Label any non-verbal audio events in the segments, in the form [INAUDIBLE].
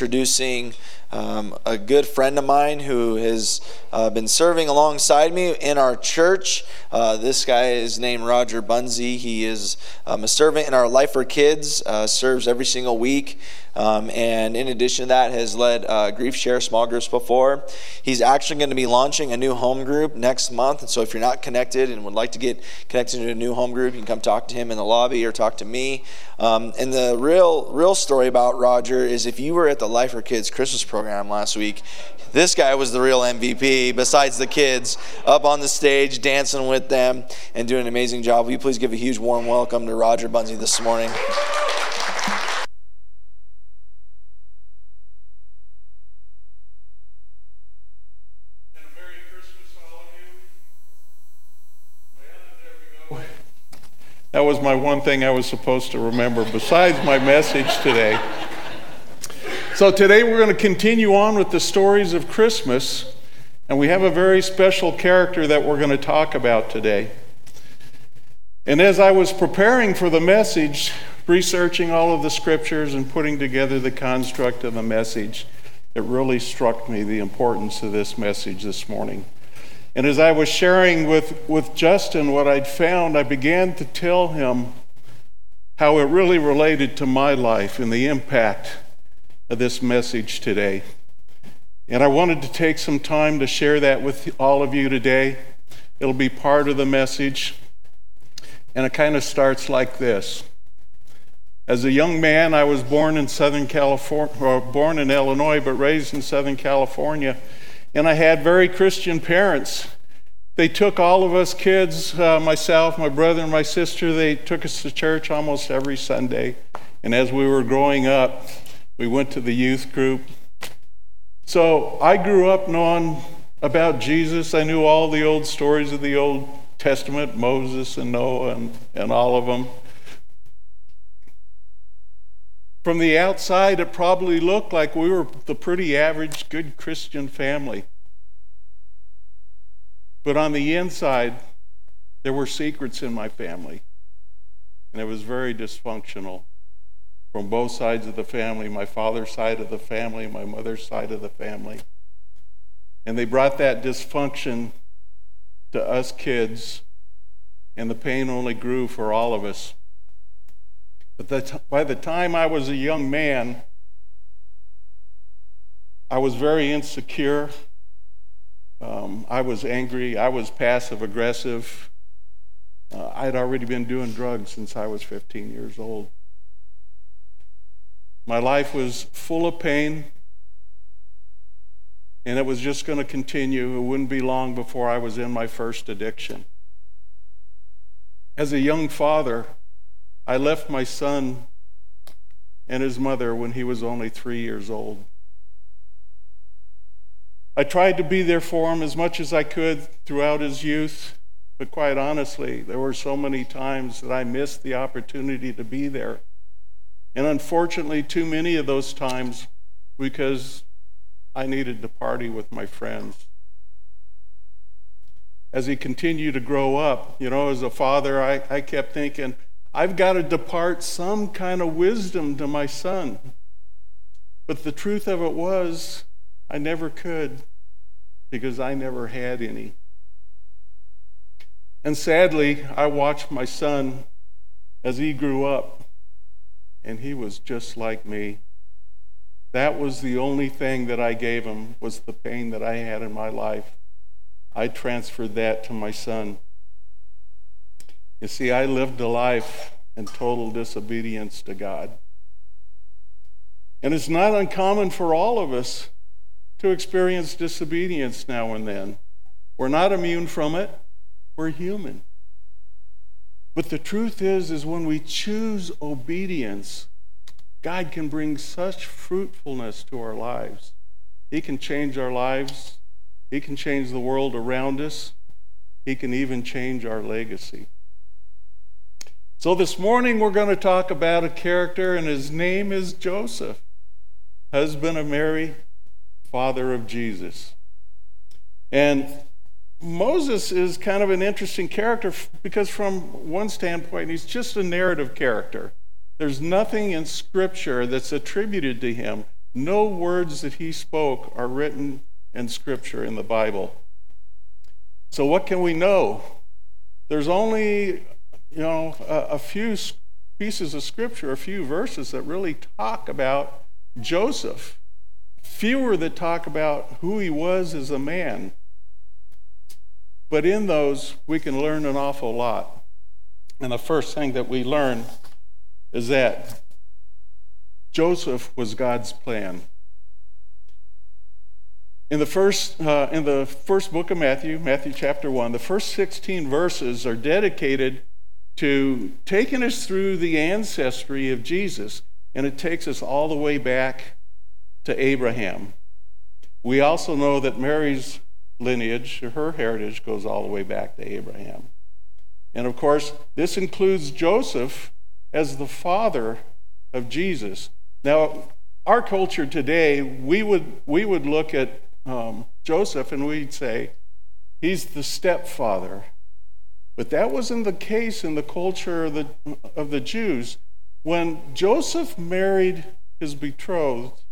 introducing um, a good friend of mine who has uh, been serving alongside me in our church. Uh, this guy is named Roger Bunzy. He is um, a servant in our Life for Kids, uh, serves every single week. Um, and in addition to that, has led uh, Grief Share small groups before. He's actually going to be launching a new home group next month. And so if you're not connected and would like to get connected to a new home group, you can come talk to him in the lobby or talk to me. Um, and the real, real story about Roger is if you were at the Life for Kids Christmas program last week, this guy was the real MVP, besides the kids, up on the stage, dancing with them, and doing an amazing job. Will you please give a huge warm welcome to Roger Bunzy this morning? That was my one thing I was supposed to remember besides my message today. So, today we're going to continue on with the stories of Christmas, and we have a very special character that we're going to talk about today. And as I was preparing for the message, researching all of the scriptures and putting together the construct of the message, it really struck me the importance of this message this morning. And as I was sharing with, with Justin what I'd found, I began to tell him how it really related to my life and the impact of this message today. And I wanted to take some time to share that with all of you today. It'll be part of the message. And it kind of starts like this. As a young man, I was born in Southern California, or born in Illinois, but raised in Southern California. And I had very Christian parents. They took all of us kids, uh, myself, my brother, and my sister, they took us to church almost every Sunday. And as we were growing up, we went to the youth group. So I grew up knowing about Jesus. I knew all the old stories of the Old Testament, Moses and Noah and, and all of them. From the outside, it probably looked like we were the pretty average, good Christian family. But on the inside, there were secrets in my family, and it was very dysfunctional from both sides of the family my father's side of the family, my mother's side of the family. And they brought that dysfunction to us kids, and the pain only grew for all of us. But by the time I was a young man, I was very insecure. Um, I was angry. I was passive aggressive. Uh, I had already been doing drugs since I was 15 years old. My life was full of pain, and it was just going to continue. It wouldn't be long before I was in my first addiction. As a young father, I left my son and his mother when he was only three years old. I tried to be there for him as much as I could throughout his youth, but quite honestly, there were so many times that I missed the opportunity to be there. And unfortunately, too many of those times because I needed to party with my friends. As he continued to grow up, you know, as a father, I, I kept thinking, I've got to depart some kind of wisdom to my son. But the truth of it was, I never could because I never had any. And sadly, I watched my son as he grew up, and he was just like me. That was the only thing that I gave him was the pain that I had in my life. I transferred that to my son. You see, I lived a life in total disobedience to God. And it's not uncommon for all of us to experience disobedience now and then. We're not immune from it. We're human. But the truth is is when we choose obedience, God can bring such fruitfulness to our lives. He can change our lives. He can change the world around us. He can even change our legacy. So this morning we're going to talk about a character, and his name is Joseph, husband of Mary, father of Jesus. And Moses is kind of an interesting character because, from one standpoint, he's just a narrative character. There's nothing in Scripture that's attributed to him. No words that he spoke are written in Scripture in the Bible. So, what can we know? There's only, you know, a, a few pieces of Scripture, a few verses that really talk about Joseph. Fewer that talk about who he was as a man. But in those, we can learn an awful lot. And the first thing that we learn is that Joseph was God's plan. In the first, uh, in the first book of Matthew, Matthew chapter 1, the first 16 verses are dedicated to taking us through the ancestry of Jesus, and it takes us all the way back to Abraham. We also know that Mary's lineage, her heritage, goes all the way back to Abraham. And of course, this includes Joseph as the father of Jesus. Now, our culture today, we would, we would look at um, Joseph and we'd say, he's the stepfather. But that wasn't the case in the culture of the, of the Jews. When Joseph married his betrothed,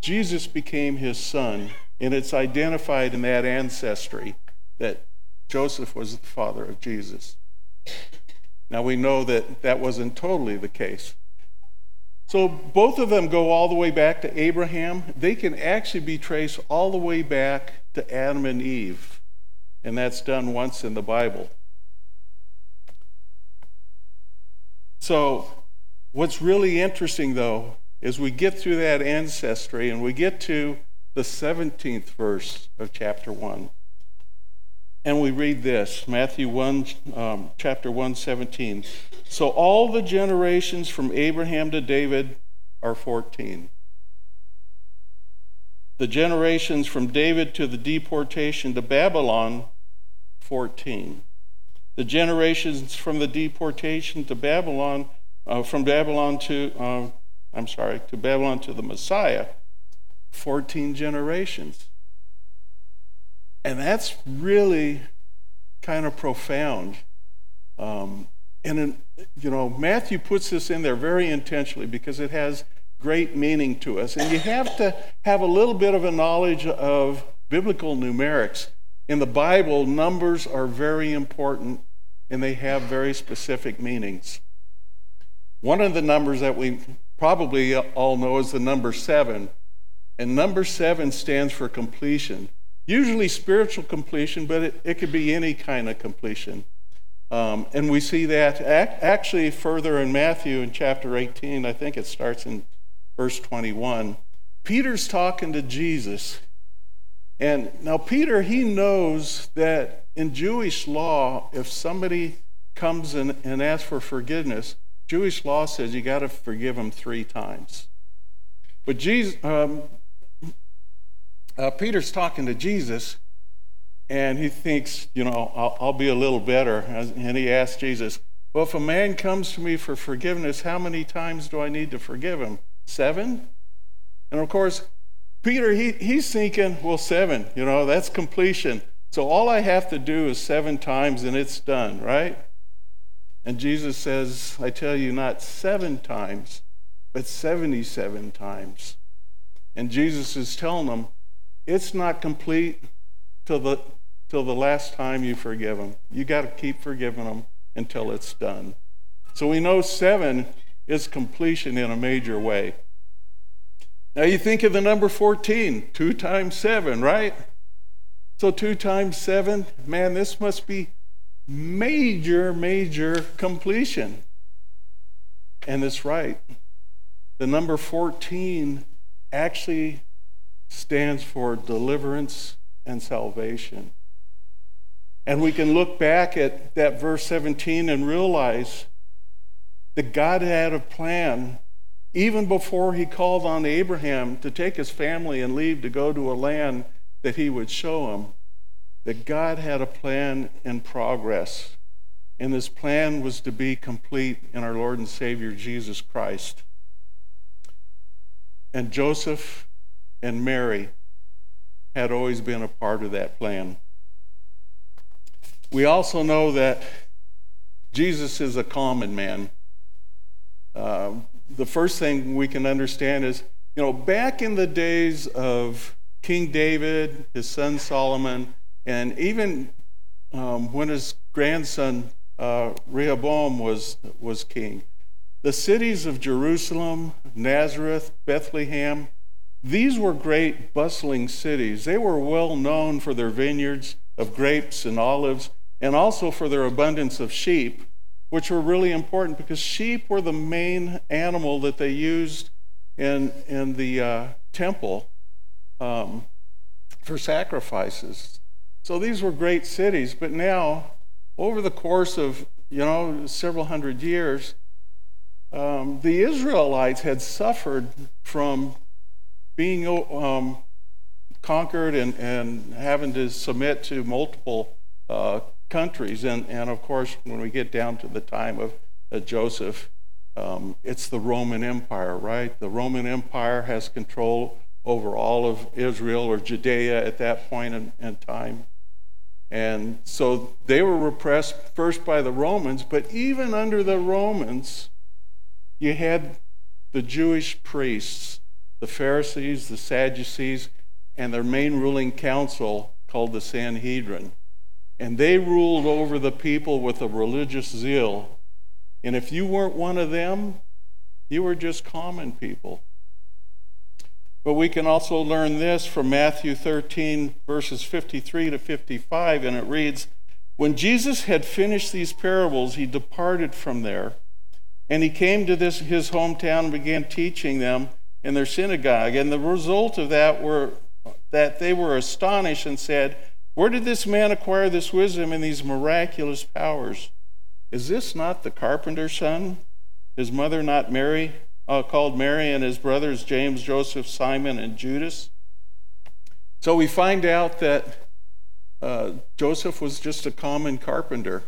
Jesus became his son, and it's identified in that ancestry that Joseph was the father of Jesus. Now we know that that wasn't totally the case. So both of them go all the way back to Abraham. They can actually be traced all the way back to Adam and Eve. And that's done once in the Bible. So, what's really interesting, though, is we get through that ancestry and we get to the 17th verse of chapter 1. And we read this Matthew 1, um, chapter 1, 17. So all the generations from Abraham to David are 14. The generations from David to the deportation to Babylon, 14. The generations from the deportation to Babylon, uh, from Babylon to, uh, I'm sorry, to Babylon to the Messiah, 14 generations. And that's really kind of profound. Um, and, in, you know, Matthew puts this in there very intentionally because it has great meaning to us. And you have to have a little bit of a knowledge of biblical numerics. In the Bible, numbers are very important and they have very specific meanings. One of the numbers that we probably all know is the number seven. And number seven stands for completion. Usually spiritual completion, but it, it could be any kind of completion. Um, and we see that actually further in Matthew in chapter 18, I think it starts in verse 21. Peter's talking to Jesus. And now, Peter, he knows that in Jewish law, if somebody comes and, and asks for forgiveness, Jewish law says you got to forgive them three times. But Jesus, um, uh, Peter's talking to Jesus, and he thinks, you know, I'll, I'll, be a little better. And he asks Jesus, Well, if a man comes to me for forgiveness, how many times do I need to forgive him? Seven? And of course, Peter, he, he's thinking, Well, seven, you know, that's completion. So all I have to do is seven times and it's done, right? And Jesus says, I tell you, not seven times, but 77 times. And Jesus is telling them, it's not complete till the till the last time you forgive them. You got to keep forgiving them until it's done. So we know seven is completion in a major way. Now you think of the number 14, two times seven, right? So two times seven, man, this must be major, major completion. And it's right. The number 14 actually stands for deliverance and salvation. And we can look back at that verse 17 and realize that God had a plan even before he called on Abraham to take his family and leave to go to a land that he would show him. That God had a plan in progress. And this plan was to be complete in our Lord and Savior Jesus Christ. And Joseph and Mary had always been a part of that plan. We also know that Jesus is a common man. Uh, the first thing we can understand is You know, back in the days of King David, his son Solomon, and even um, when his grandson uh, Rehoboam was, was king, the cities of Jerusalem, Nazareth, Bethlehem, these were great bustling cities. They were well known for their vineyards of grapes and olives, and also for their abundance of sheep, which were really important because sheep were the main animal that they used in, in the uh, temple um, for sacrifices. So these were great cities, but now, over the course of you know several hundred years, um, the Israelites had suffered from being um, conquered and, and having to submit to multiple uh, countries. And, and of course, when we get down to the time of uh, Joseph, um, it's the Roman Empire, right? The Roman Empire has control over all of Israel or Judea at that point in, in time. And so they were repressed first by the Romans, but even under the Romans, you had the Jewish priests, the Pharisees, the Sadducees, and their main ruling council called the Sanhedrin. And they ruled over the people with a religious zeal. And if you weren't one of them, you were just common people. But we can also learn this from Matthew 13, verses 53 to 55, and it reads When Jesus had finished these parables, he departed from there, and he came to this his hometown and began teaching them in their synagogue. And the result of that were that they were astonished and said, Where did this man acquire this wisdom and these miraculous powers? Is this not the carpenter's son? His mother not Mary? uh, called Mary and his brothers James, Joseph, Simon, and Judas. So we find out that uh, Joseph was just a common carpenter.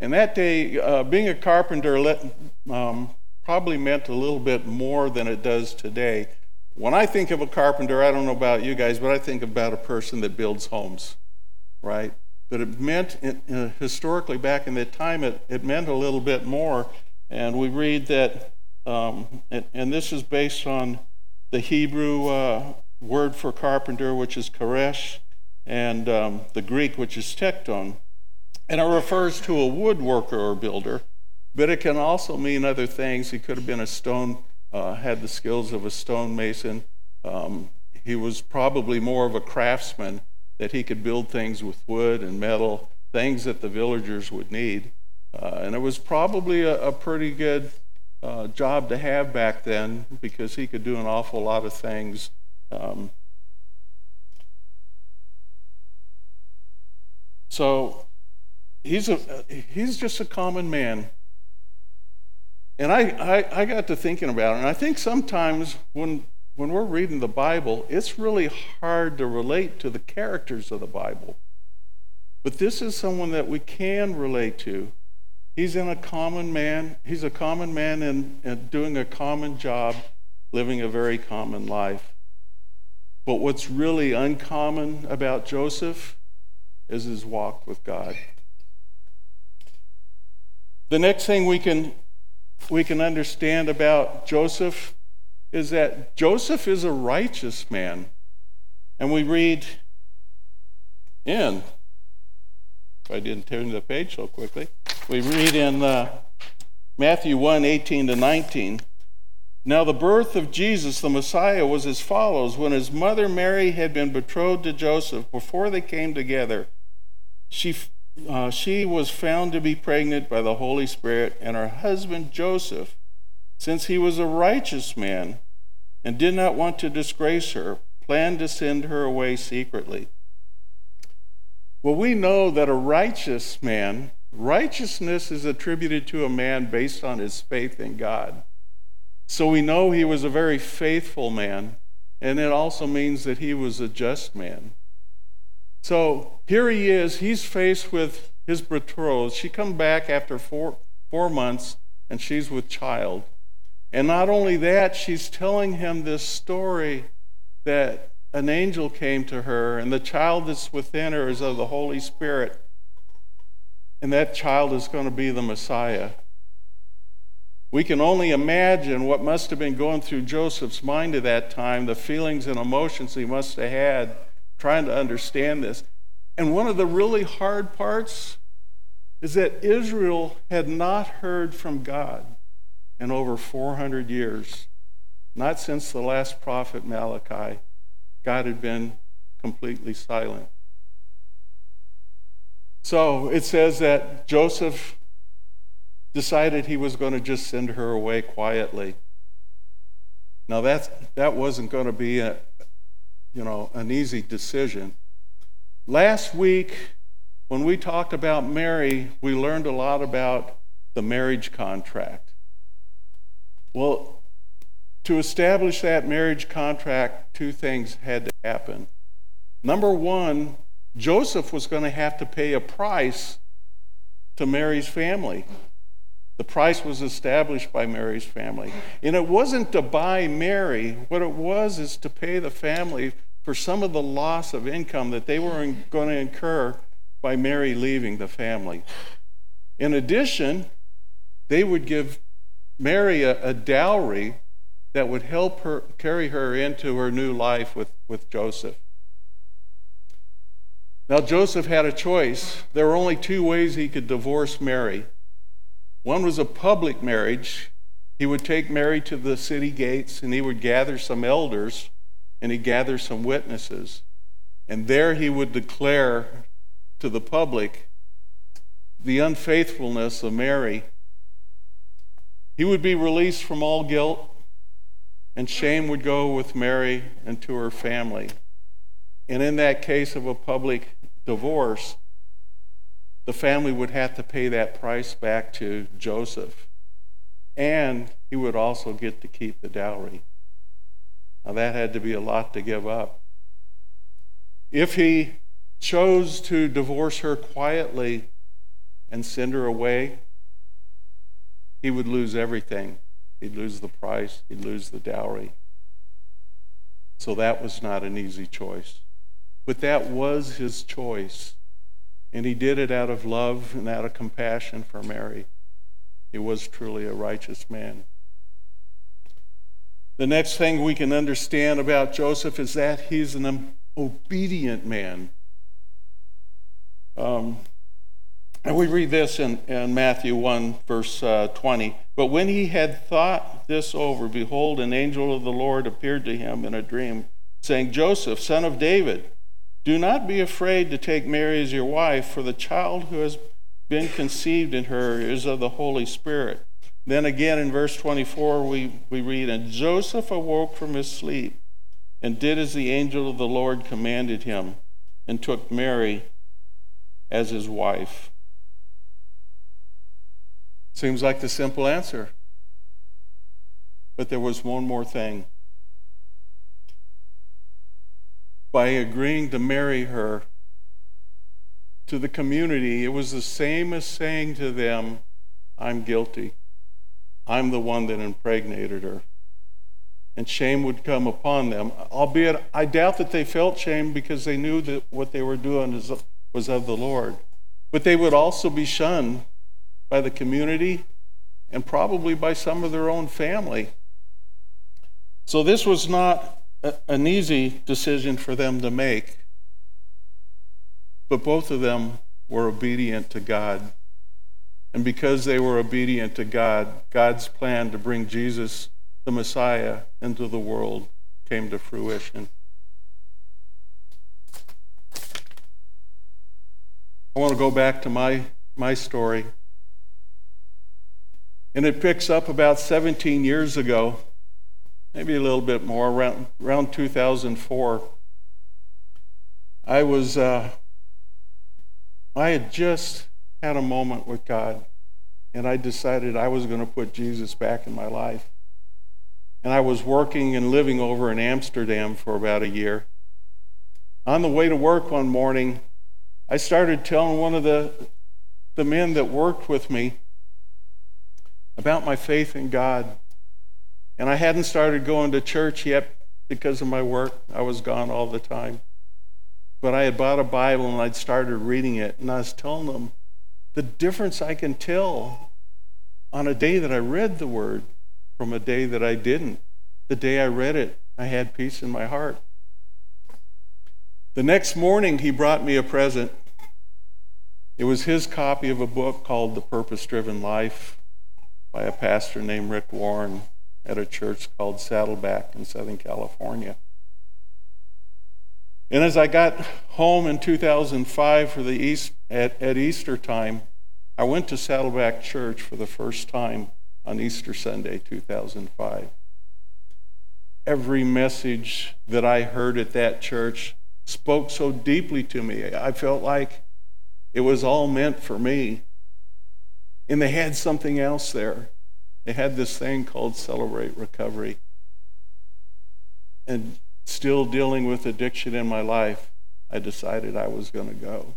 And that day, uh, being a carpenter let, um, probably meant a little bit more than it does today. When I think of a carpenter, I don't know about you guys, but I think about a person that builds homes, right? But it meant, uh, historically, back in that time, it, it meant a little bit more. And we read that um, and, and, this is based on the Hebrew uh, word for carpenter, which is koresh, and um, the Greek, which is tekton. And it refers to a woodworker or builder, but it can also mean other things. He could have been a stone, uh, had the skills of a stonemason. Um, he was probably more of a craftsman, that he could build things with wood and metal, things that the villagers would need. Uh, and it was probably a, a pretty good uh, job to have back then because he could do an awful lot of things. Um, so he's a he's just a common man. And I, I, I got to thinking about it, and I think sometimes when when we're reading the Bible, it's really hard to relate to the characters of the Bible. But this is someone that we can relate to. He's in a common man. He's a common man and, and doing a common job, living a very common life. But what's really uncommon about Joseph is his walk with God. The next thing we can we can understand about Joseph is that Joseph is a righteous man. And we read in if I didn't turn the page so quickly. We read in uh, Matthew 1 18 to 19. Now, the birth of Jesus, the Messiah, was as follows. When his mother Mary had been betrothed to Joseph, before they came together, she, uh, she was found to be pregnant by the Holy Spirit, and her husband Joseph, since he was a righteous man and did not want to disgrace her, planned to send her away secretly. Well, we know that a righteous man, righteousness is attributed to a man based on his faith in God. So we know he was a very faithful man, and it also means that he was a just man. So here he is, he's faced with his betrothed. She come back after four, four months, and she's with child. And not only that, she's telling him this story that an angel came to her, and the child that's within her is of the Holy Spirit. And that child is going to be the Messiah. We can only imagine what must have been going through Joseph's mind at that time, the feelings and emotions he must have had trying to understand this. And one of the really hard parts is that Israel had not heard from God in over 400 years. Not since the last prophet Malachi, God had been completely silent. So it says that Joseph decided he was going to just send her away quietly. Now that's, that wasn't going to be a, you know, an easy decision. Last week, when we talked about Mary, we learned a lot about the marriage contract. Well, to establish that marriage contract, two things had to happen. Number one, Joseph was going to have to pay a price to Mary's family. The price was established by Mary's family. And it wasn't to buy Mary, what it was is to pay the family for some of the loss of income that they were going to incur by Mary leaving the family. In addition, they would give Mary a, a dowry that would help her carry her into her new life with, with Joseph. Now, Joseph had a choice. There were only two ways he could divorce Mary. One was a public marriage. He would take Mary to the city gates and he would gather some elders and he'd gather some witnesses. And there he would declare to the public the unfaithfulness of Mary. He would be released from all guilt, and shame would go with Mary and to her family. And in that case of a public divorce, the family would have to pay that price back to Joseph. And he would also get to keep the dowry. Now, that had to be a lot to give up. If he chose to divorce her quietly and send her away, he would lose everything. He'd lose the price, he'd lose the dowry. So that was not an easy choice. But that was his choice. And he did it out of love and out of compassion for Mary. He was truly a righteous man. The next thing we can understand about Joseph is that he's an obedient man. Um, and we read this in, in Matthew 1, verse uh, 20. But when he had thought this over, behold, an angel of the Lord appeared to him in a dream, saying, Joseph, son of David, do not be afraid to take Mary as your wife, for the child who has been conceived in her is of the Holy Spirit. Then again in verse 24, we, we read, And Joseph awoke from his sleep and did as the angel of the Lord commanded him, and took Mary as his wife. Seems like the simple answer. But there was one more thing. By agreeing to marry her to the community, it was the same as saying to them, I'm guilty. I'm the one that impregnated her. And shame would come upon them, albeit I doubt that they felt shame because they knew that what they were doing was of the Lord. But they would also be shunned by the community and probably by some of their own family. So this was not an easy decision for them to make. But both of them were obedient to God. And because they were obedient to God, God's plan to bring Jesus, the Messiah, into the world came to fruition. I want to go back to my, my story. And it picks up about 17 years ago, maybe a little bit more, around, around 2004. I was, uh, I had just had a moment with God, and I decided I was going to put Jesus back in my life. And I was working and living over in Amsterdam for about a year. On the way to work one morning, I started telling one of the, the men that worked with me about my faith in God. And I hadn't started going to church yet because of my work. I was gone all the time. But I had bought a Bible and I'd started reading it. And I was telling them the difference I can tell on a day that I read the word from a day that I didn't. The day I read it, I had peace in my heart. The next morning, he brought me a present. It was his copy of a book called The Purpose Driven Life by a pastor named Rick Warren at a church called Saddleback in Southern California. And as I got home in 2005 for the East, at, at Easter time, I went to Saddleback Church for the first time on Easter Sunday, 2005. Every message that I heard at that church spoke so deeply to me. I felt like it was all meant for me. And they had something else there. They had this thing called Celebrate Recovery. And still dealing with addiction in my life, I decided I was going to go.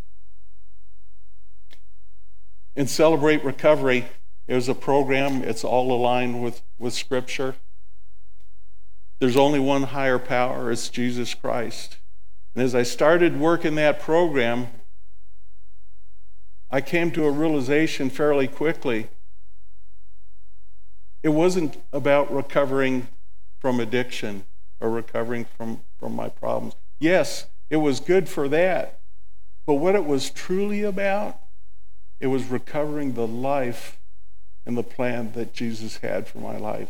In Celebrate Recovery, there's a program, it's all aligned with, with Scripture. There's only one higher power, it's Jesus Christ. And as I started working that program, I came to a realization fairly quickly. It wasn't about recovering from addiction or recovering from, from my problems. Yes, it was good for that. But what it was truly about, it was recovering the life and the plan that Jesus had for my life.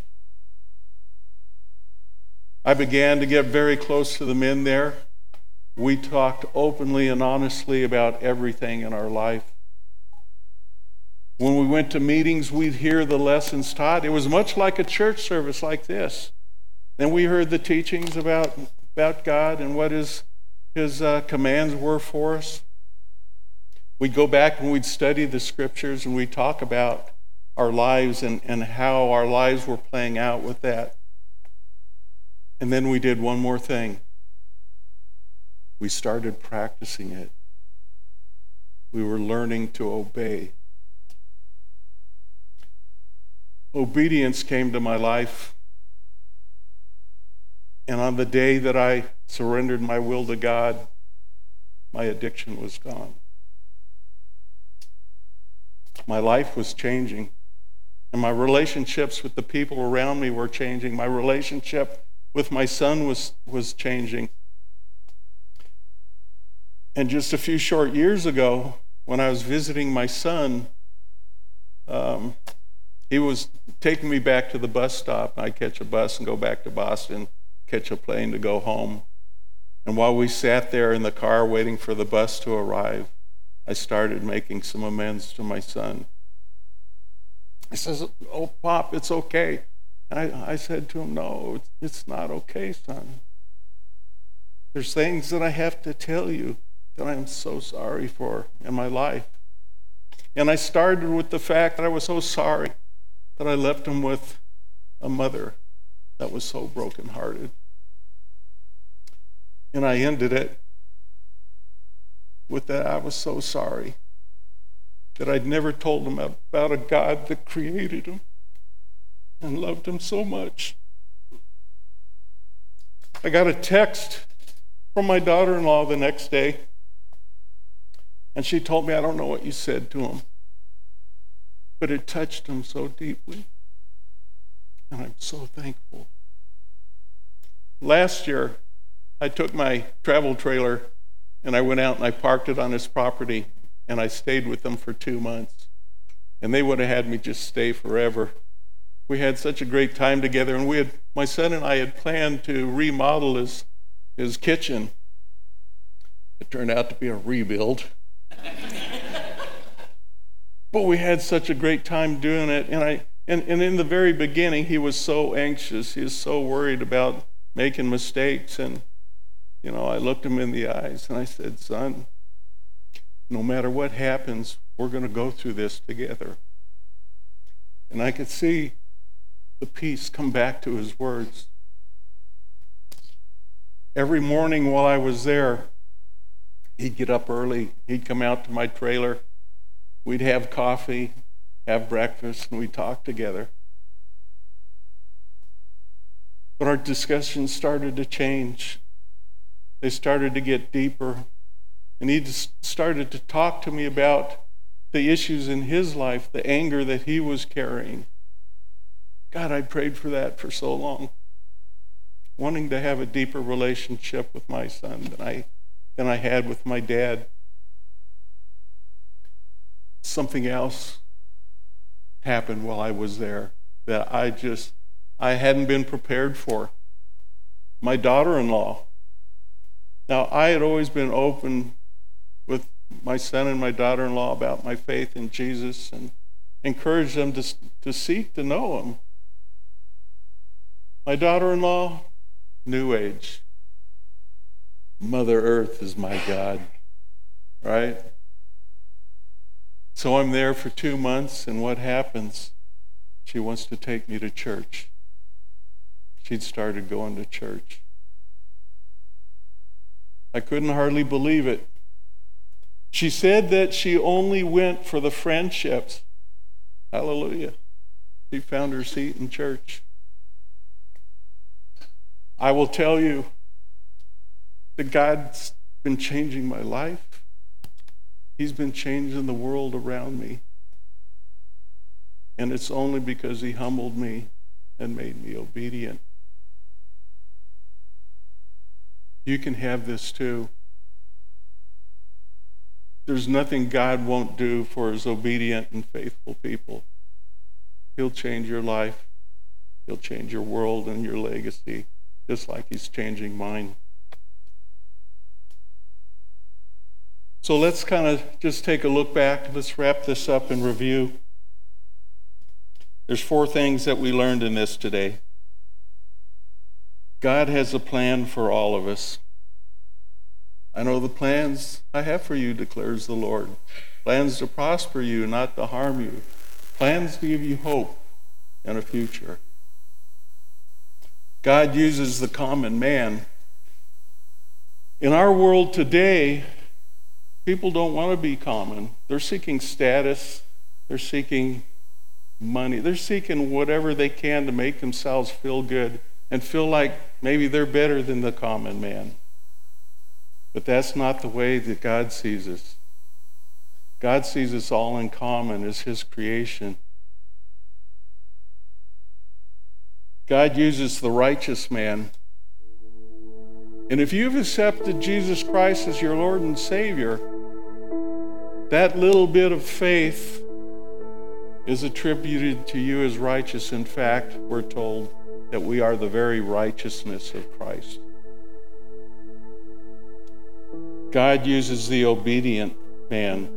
I began to get very close to the men there. We talked openly and honestly about everything in our life. When we went to meetings, we'd hear the lessons taught. It was much like a church service like this. Then we heard the teachings about, about God and what his, his uh, commands were for us. We'd go back and we'd study the scriptures and we'd talk about our lives and, and how our lives were playing out with that. And then we did one more thing. We started practicing it. We were learning to obey. Obedience came to my life and on the day that I surrendered my will to God, my addiction was gone. My life was changing. And my relationships with the people around me were changing. My relationship with my son was, was changing. And just a few short years ago, when I was visiting my son, um, he was taking me back to the bus stop. I catch a bus and go back to Boston catch a plane to go home. And while we sat there in the car waiting for the bus to arrive, I started making some amends to my son. He says, Oh, Pop, it's okay. I, I said to him, No, it's, it's not okay, son. There's things that I have to tell you that I am so sorry for in my life. And I started with the fact that I was so sorry that I left him with a mother that was so brokenhearted. And I ended it with that I was so sorry that I'd never told him about a God that created him and loved him so much. I got a text from my daughter in law the next day, and she told me, I don't know what you said to him, but it touched him so deeply. And I'm so thankful. Last year, I took my travel trailer and I went out and I parked it on his property and I stayed with them for two months. And they would have had me just stay forever. We had such a great time together, and we had my son and I had planned to remodel his his kitchen. It turned out to be a rebuild. [LAUGHS] but we had such a great time doing it, and I and, and in the very beginning he was so anxious, he was so worried about making mistakes and you know, I looked him in the eyes and I said, Son, no matter what happens, we're going to go through this together. And I could see the peace come back to his words. Every morning while I was there, he'd get up early. He'd come out to my trailer. We'd have coffee, have breakfast, and we'd talk together. But our discussions started to change. They started to get deeper. And he started to talk to me about the issues in his life, the anger that he was carrying. God, I prayed for that for so long, wanting to have a deeper relationship with my son than I, than I had with my dad. Something else happened while I was there that I just I hadn't been prepared for. My daughter-in-law. Now I had always been open with my son and my daughter-in-law about my faith in Jesus and encouraged them to, to seek to know him. My daughter-in-law, New Age. Mother Earth is my God. Right? So I'm there for two months, and what happens? She wants to take me to church. She'd started going to church. I couldn't hardly believe it. She said that she only went for the friendships. Hallelujah. She found her seat in church. I will tell you that God's been changing my life. He's been changing the world around me. And it's only because He humbled me and made me obedient. You can have this too. There's nothing God won't do for His obedient and faithful people. He'll change your life, He'll change your world and your legacy, just like He's changing mine. So let's kind of just take a look back. Let's wrap this up and review. There's four things that we learned in this today. God has a plan for all of us. I know the plans I have for you, declares the Lord. Plans to prosper you, not to harm you. Plans to give you hope and a future. God uses the common man. In our world today, People don't want to be common. They're seeking status, they're seeking money, they're seeking whatever they can to make themselves feel good and feel like maybe they're better than the common man. But that's not the way that God sees us. God sees us all in common as His creation. God uses the righteous man and if you've accepted Jesus Christ as your Lord and Savior, that little bit of faith is attributed to you as righteous. In fact, we're told that we are the very righteousness of Christ. God uses the obedient man.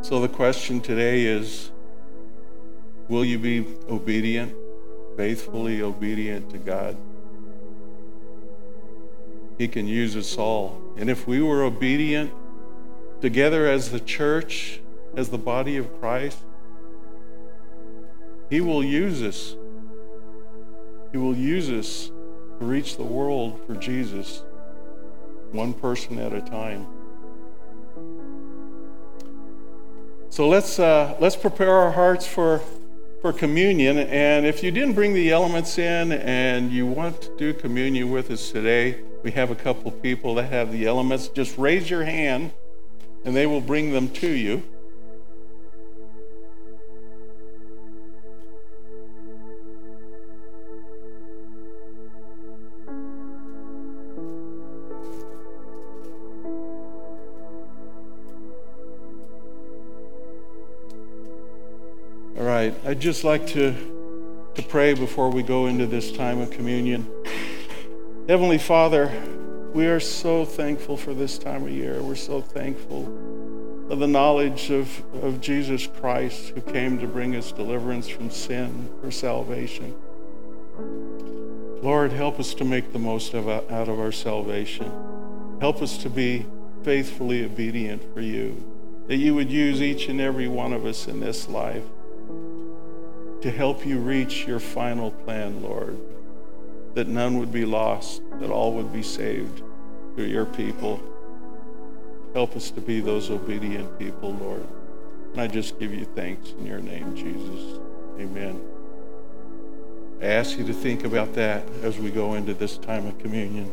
So the question today is will you be obedient, faithfully obedient to God? He can use us all. And if we were obedient together as the church, as the body of Christ, He will use us. He will use us to reach the world for Jesus, one person at a time. So let's, uh, let's prepare our hearts for for communion. And if you didn't bring the elements in and you want to do communion with us today, we have a couple people that have the elements. Just raise your hand and they will bring them to you. All right, I'd just like to, to pray before we go into this time of communion. Heavenly Father, we are so thankful for this time of year. We're so thankful for the knowledge of, of Jesus Christ who came to bring us deliverance from sin for salvation. Lord, help us to make the most of, out of our salvation. Help us to be faithfully obedient for you, that you would use each and every one of us in this life to help you reach your final plan, Lord, that none would be lost, that all would be saved through your people. Help us to be those obedient people, Lord. And I just give you thanks in your name, Jesus. Amen. I ask you to think about that as we go into this time of communion.